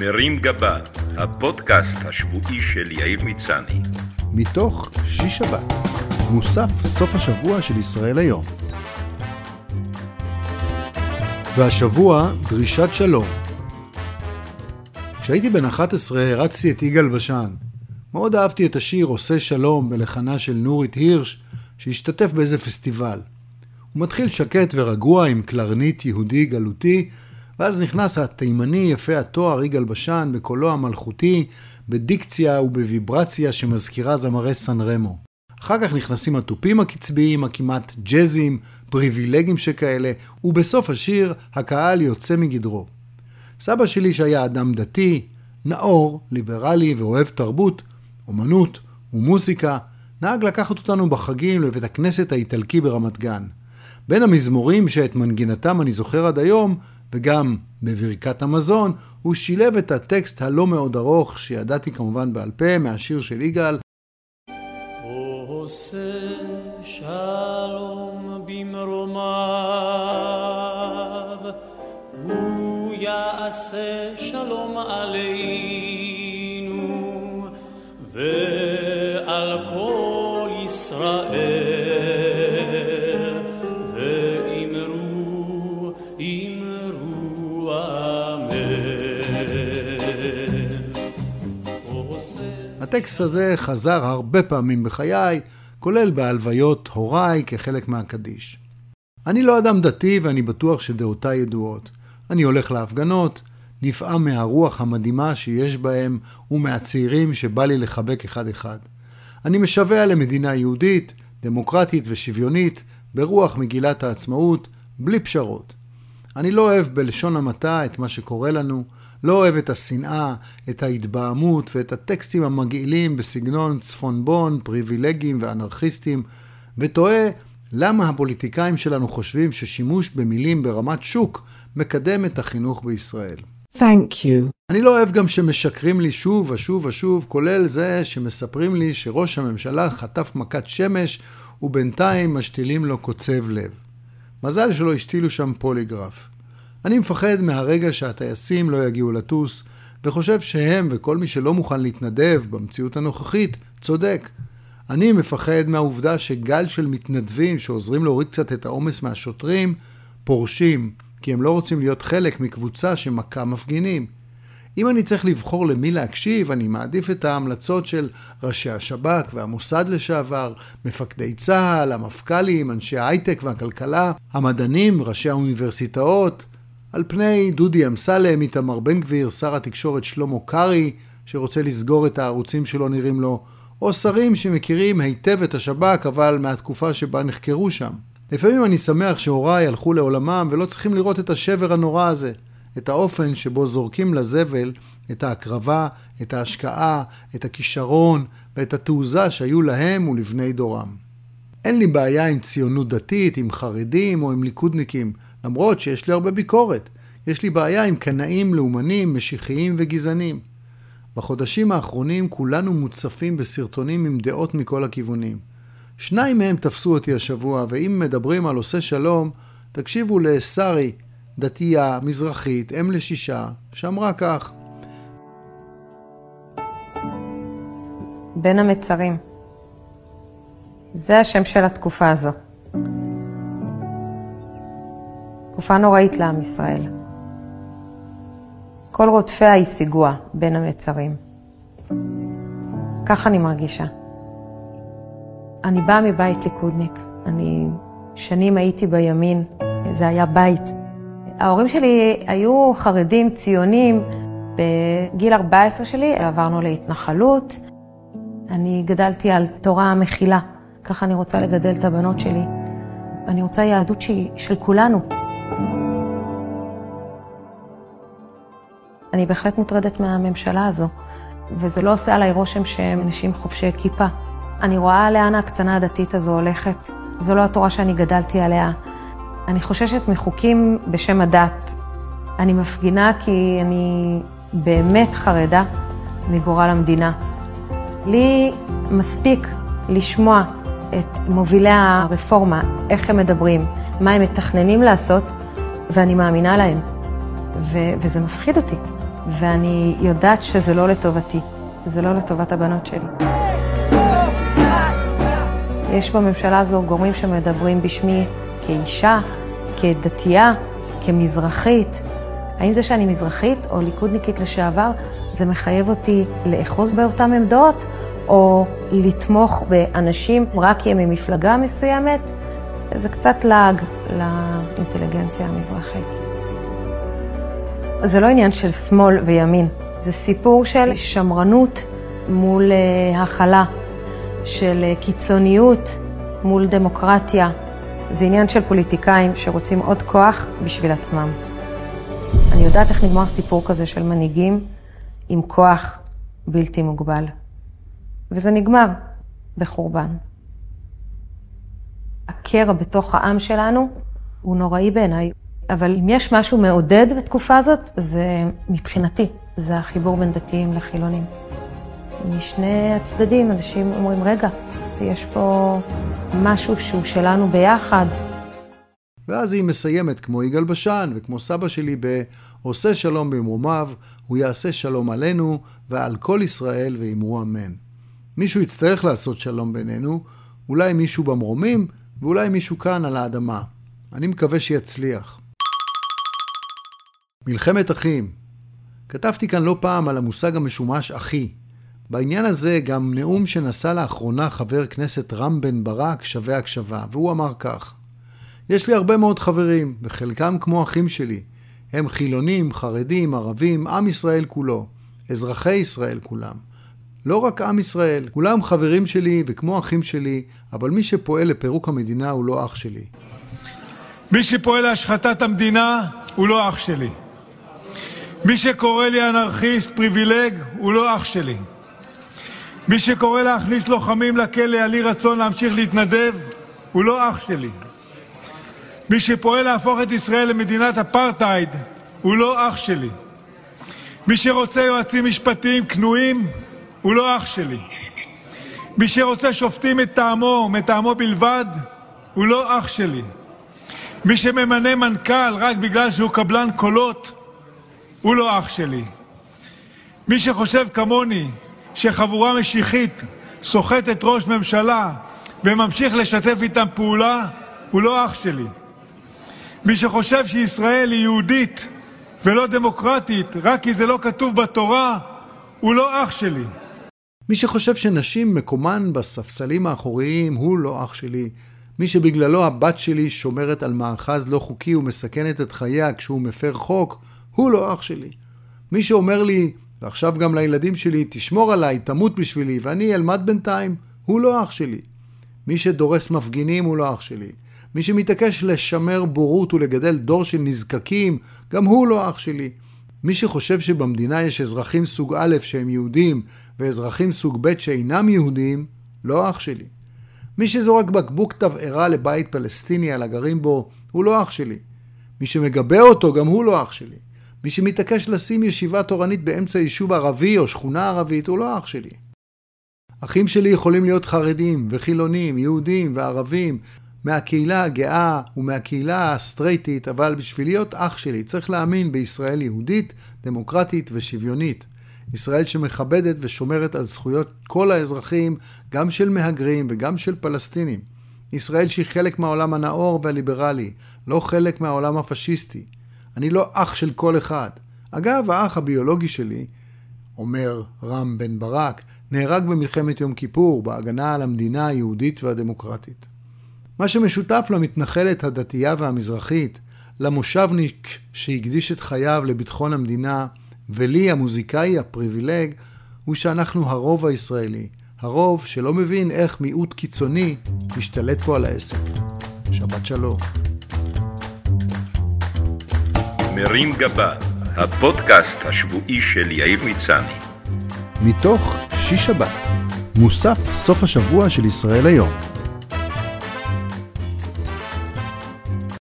מרים גבה, הפודקאסט השבועי של יאיר מצני. מתוך שיש שבת, מוסף סוף השבוע של ישראל היום. והשבוע, דרישת שלום. כשהייתי בן 11 הרצתי את יגאל בשן. מאוד אהבתי את השיר "עושה שלום" בלחנה של נורית הירש, שהשתתף באיזה פסטיבל. הוא מתחיל שקט ורגוע עם קלרנית יהודי גלותי, ואז נכנס התימני יפה התואר יגאל בשן בקולו המלכותי, בדיקציה ובוויברציה שמזכירה זמרי סן רמו. אחר כך נכנסים התופים הקצביים, הכמעט ג'אזים, פריבילגים שכאלה, ובסוף השיר הקהל יוצא מגדרו. סבא שלי שהיה אדם דתי, נאור, ליברלי ואוהב תרבות, אומנות ומוסיקה, נהג לקחת אותנו בחגים לבית הכנסת האיטלקי ברמת גן. בין המזמורים שאת מנגינתם אני זוכר עד היום, וגם בברכת המזון, הוא שילב את הטקסט הלא מאוד ארוך, שידעתי כמובן בעל פה, מהשיר של יגאל. עושה ועל כל ישראל. הטקסט הזה חזר הרבה פעמים בחיי, כולל בהלוויות הוריי כחלק מהקדיש. אני לא אדם דתי ואני בטוח שדעותיי ידועות. אני הולך להפגנות, נפעם מהרוח המדהימה שיש בהם ומהצעירים שבא לי לחבק אחד-אחד. אני משווע למדינה יהודית, דמוקרטית ושוויונית, ברוח מגילת העצמאות, בלי פשרות. אני לא אוהב בלשון המעטה את מה שקורה לנו, לא אוהב את השנאה, את ההתבהמות ואת הטקסטים המגעילים בסגנון צפונבון, פריבילגים ואנרכיסטים, ותוהה למה הפוליטיקאים שלנו חושבים ששימוש במילים ברמת שוק מקדם את החינוך בישראל. Thank you. אני לא אוהב גם שמשקרים לי שוב ושוב ושוב, כולל זה שמספרים לי שראש הממשלה חטף מכת שמש ובינתיים משתילים לו קוצב לב. מזל שלא השתילו שם פוליגרף. אני מפחד מהרגע שהטייסים לא יגיעו לטוס, וחושב שהם וכל מי שלא מוכן להתנדב במציאות הנוכחית, צודק. אני מפחד מהעובדה שגל של מתנדבים שעוזרים להוריד קצת את העומס מהשוטרים, פורשים, כי הם לא רוצים להיות חלק מקבוצה שמכה מפגינים. אם אני צריך לבחור למי להקשיב, אני מעדיף את ההמלצות של ראשי השב"כ והמוסד לשעבר, מפקדי צה"ל, המפכ"לים, אנשי ההייטק והכלכלה, המדענים, ראשי האוניברסיטאות, על פני דודי אמסלם, איתמר בן גביר, שר התקשורת שלמה קרעי, שרוצה לסגור את הערוצים שלא נראים לו, או שרים שמכירים היטב את השב"כ, אבל מהתקופה שבה נחקרו שם. לפעמים אני שמח שהוריי הלכו לעולמם ולא צריכים לראות את השבר הנורא הזה. את האופן שבו זורקים לזבל את ההקרבה, את ההשקעה, את הכישרון ואת התעוזה שהיו להם ולבני דורם. אין לי בעיה עם ציונות דתית, עם חרדים או עם ליכודניקים, למרות שיש לי הרבה ביקורת. יש לי בעיה עם קנאים לאומנים, משיחיים וגזענים. בחודשים האחרונים כולנו מוצפים בסרטונים עם דעות מכל הכיוונים. שניים מהם תפסו אותי השבוע, ואם מדברים על עושה שלום, תקשיבו לשרי, דתייה, מזרחית, אם לשישה, שאמרה כך: בין המצרים. זה השם של התקופה הזו. תקופה נוראית לעם ישראל. כל רודפיה השיגוה בין המצרים. כך אני מרגישה. אני באה מבית ליכודניק. אני שנים הייתי בימין, זה היה בית. ההורים שלי היו חרדים, ציונים. בגיל 14 שלי עברנו להתנחלות. אני גדלתי על תורה מכילה, ככה אני רוצה לגדל את הבנות שלי. אני רוצה יהדות שהיא של כולנו. אני בהחלט מוטרדת מהממשלה הזו, וזה לא עושה עליי רושם שהם אנשים חובשי כיפה. אני רואה לאן ההקצנה הדתית הזו הולכת. זו לא התורה שאני גדלתי עליה. אני חוששת מחוקים בשם הדת. אני מפגינה כי אני באמת חרדה מגורל המדינה. לי מספיק לשמוע את מובילי הרפורמה, איך הם מדברים, מה הם מתכננים לעשות, ואני מאמינה להם. ו- וזה מפחיד אותי. ואני יודעת שזה לא לטובתי, זה לא לטובת הבנות שלי. יש בממשלה הזו גורמים שמדברים בשמי כאישה, כדתייה, כמזרחית. האם זה שאני מזרחית או ליכודניקית לשעבר, זה מחייב אותי לאחוז באותן עמדות, או לתמוך באנשים רק כי הם ממפלגה מסוימת? זה קצת לעג לאינטליגנציה המזרחית. זה לא עניין של שמאל וימין, זה סיפור של שמרנות מול אה, הכלה, של אה, קיצוניות מול דמוקרטיה. זה עניין של פוליטיקאים שרוצים עוד כוח בשביל עצמם. אני יודעת איך נגמר סיפור כזה של מנהיגים עם כוח בלתי מוגבל. וזה נגמר בחורבן. הקרע בתוך העם שלנו הוא נוראי בעיניי, אבל אם יש משהו מעודד בתקופה הזאת, זה מבחינתי, זה החיבור בין דתיים לחילונים. משני הצדדים אנשים אומרים, רגע, יש פה משהו שהוא שלנו ביחד. ואז היא מסיימת כמו יגאל בשן וכמו סבא שלי ב"עושה שלום במרומיו, הוא יעשה שלום עלינו ועל כל ישראל ואמרו אמן". מישהו יצטרך לעשות שלום בינינו, אולי מישהו במרומים ואולי מישהו כאן על האדמה. אני מקווה שיצליח. מלחמת אחים. כתבתי כאן לא פעם על המושג המשומש אחי. בעניין הזה גם נאום שנשא לאחרונה חבר כנסת רם בן ברק שווה הקשבה, והוא אמר כך: יש לי הרבה מאוד חברים, וחלקם כמו אחים שלי. הם חילונים, חרדים, ערבים, עם ישראל כולו, אזרחי ישראל כולם. לא רק עם ישראל, כולם חברים שלי וכמו אחים שלי, אבל מי שפועל לפירוק המדינה הוא לא אח שלי. מי שפועל להשחתת המדינה הוא לא אח שלי. מי שקורא לי אנרכיסט פריבילג הוא לא אח שלי. מי שקורא להכניס לוחמים לכלא על אי רצון להמשיך להתנדב הוא לא אח שלי. מי שפועל להפוך את ישראל למדינת אפרטהייד הוא לא אח שלי. מי שרוצה יועצים משפטיים כנועים הוא לא אח שלי. מי שרוצה שופטים מטעמו, מטעמו בלבד, הוא לא אח שלי. מי שממנה מנכ"ל רק בגלל שהוא קבלן קולות, הוא לא אח שלי. מי שחושב כמוני שחבורה משיחית סוחטת ראש ממשלה וממשיך לשתף איתם פעולה, הוא לא אח שלי. מי שחושב שישראל היא יהודית ולא דמוקרטית רק כי זה לא כתוב בתורה, הוא לא אח שלי. מי שחושב שנשים מקומן בספסלים האחוריים הוא לא אח שלי. מי שבגללו הבת שלי שומרת על מאחז לא חוקי ומסכנת את חייה כשהוא מפר חוק, הוא לא אח שלי. מי שאומר לי, ועכשיו גם לילדים שלי, תשמור עליי, תמות בשבילי, ואני אלמד בינתיים, הוא לא אח שלי. מי שדורס מפגינים הוא לא אח שלי. מי שמתעקש לשמר בורות ולגדל דור של נזקקים, גם הוא לא אח שלי. מי שחושב שבמדינה יש אזרחים סוג א' שהם יהודים ואזרחים סוג ב' שאינם יהודים, לא אח שלי. מי שזורק בקבוק תבערה לבית פלסטיני על הגרים בו, הוא לא אח שלי. מי שמגבה אותו, גם הוא לא אח שלי. מי שמתעקש לשים ישיבה תורנית באמצע יישוב ערבי או שכונה ערבית, הוא לא אח שלי. אחים שלי יכולים להיות חרדים וחילונים, יהודים וערבים, מהקהילה הגאה ומהקהילה הסטרייטית, אבל בשביל להיות אח שלי צריך להאמין בישראל יהודית, דמוקרטית ושוויונית. ישראל שמכבדת ושומרת על זכויות כל האזרחים, גם של מהגרים וגם של פלסטינים. ישראל שהיא חלק מהעולם הנאור והליברלי, לא חלק מהעולם הפשיסטי. אני לא אח של כל אחד. אגב, האח הביולוגי שלי, אומר רם בן ברק, נהרג במלחמת יום כיפור בהגנה על המדינה היהודית והדמוקרטית. מה שמשותף למתנחלת הדתייה והמזרחית, למושבניק שהקדיש את חייו לביטחון המדינה, ולי, המוזיקאי הפריבילג, הוא שאנחנו הרוב הישראלי, הרוב שלא מבין איך מיעוט קיצוני משתלט פה על העסק. שבת שלום. מרים גבה, הפודקאסט השבועי של יאיר מצני. מתוך שיש שבת, מוסף סוף השבוע של ישראל היום.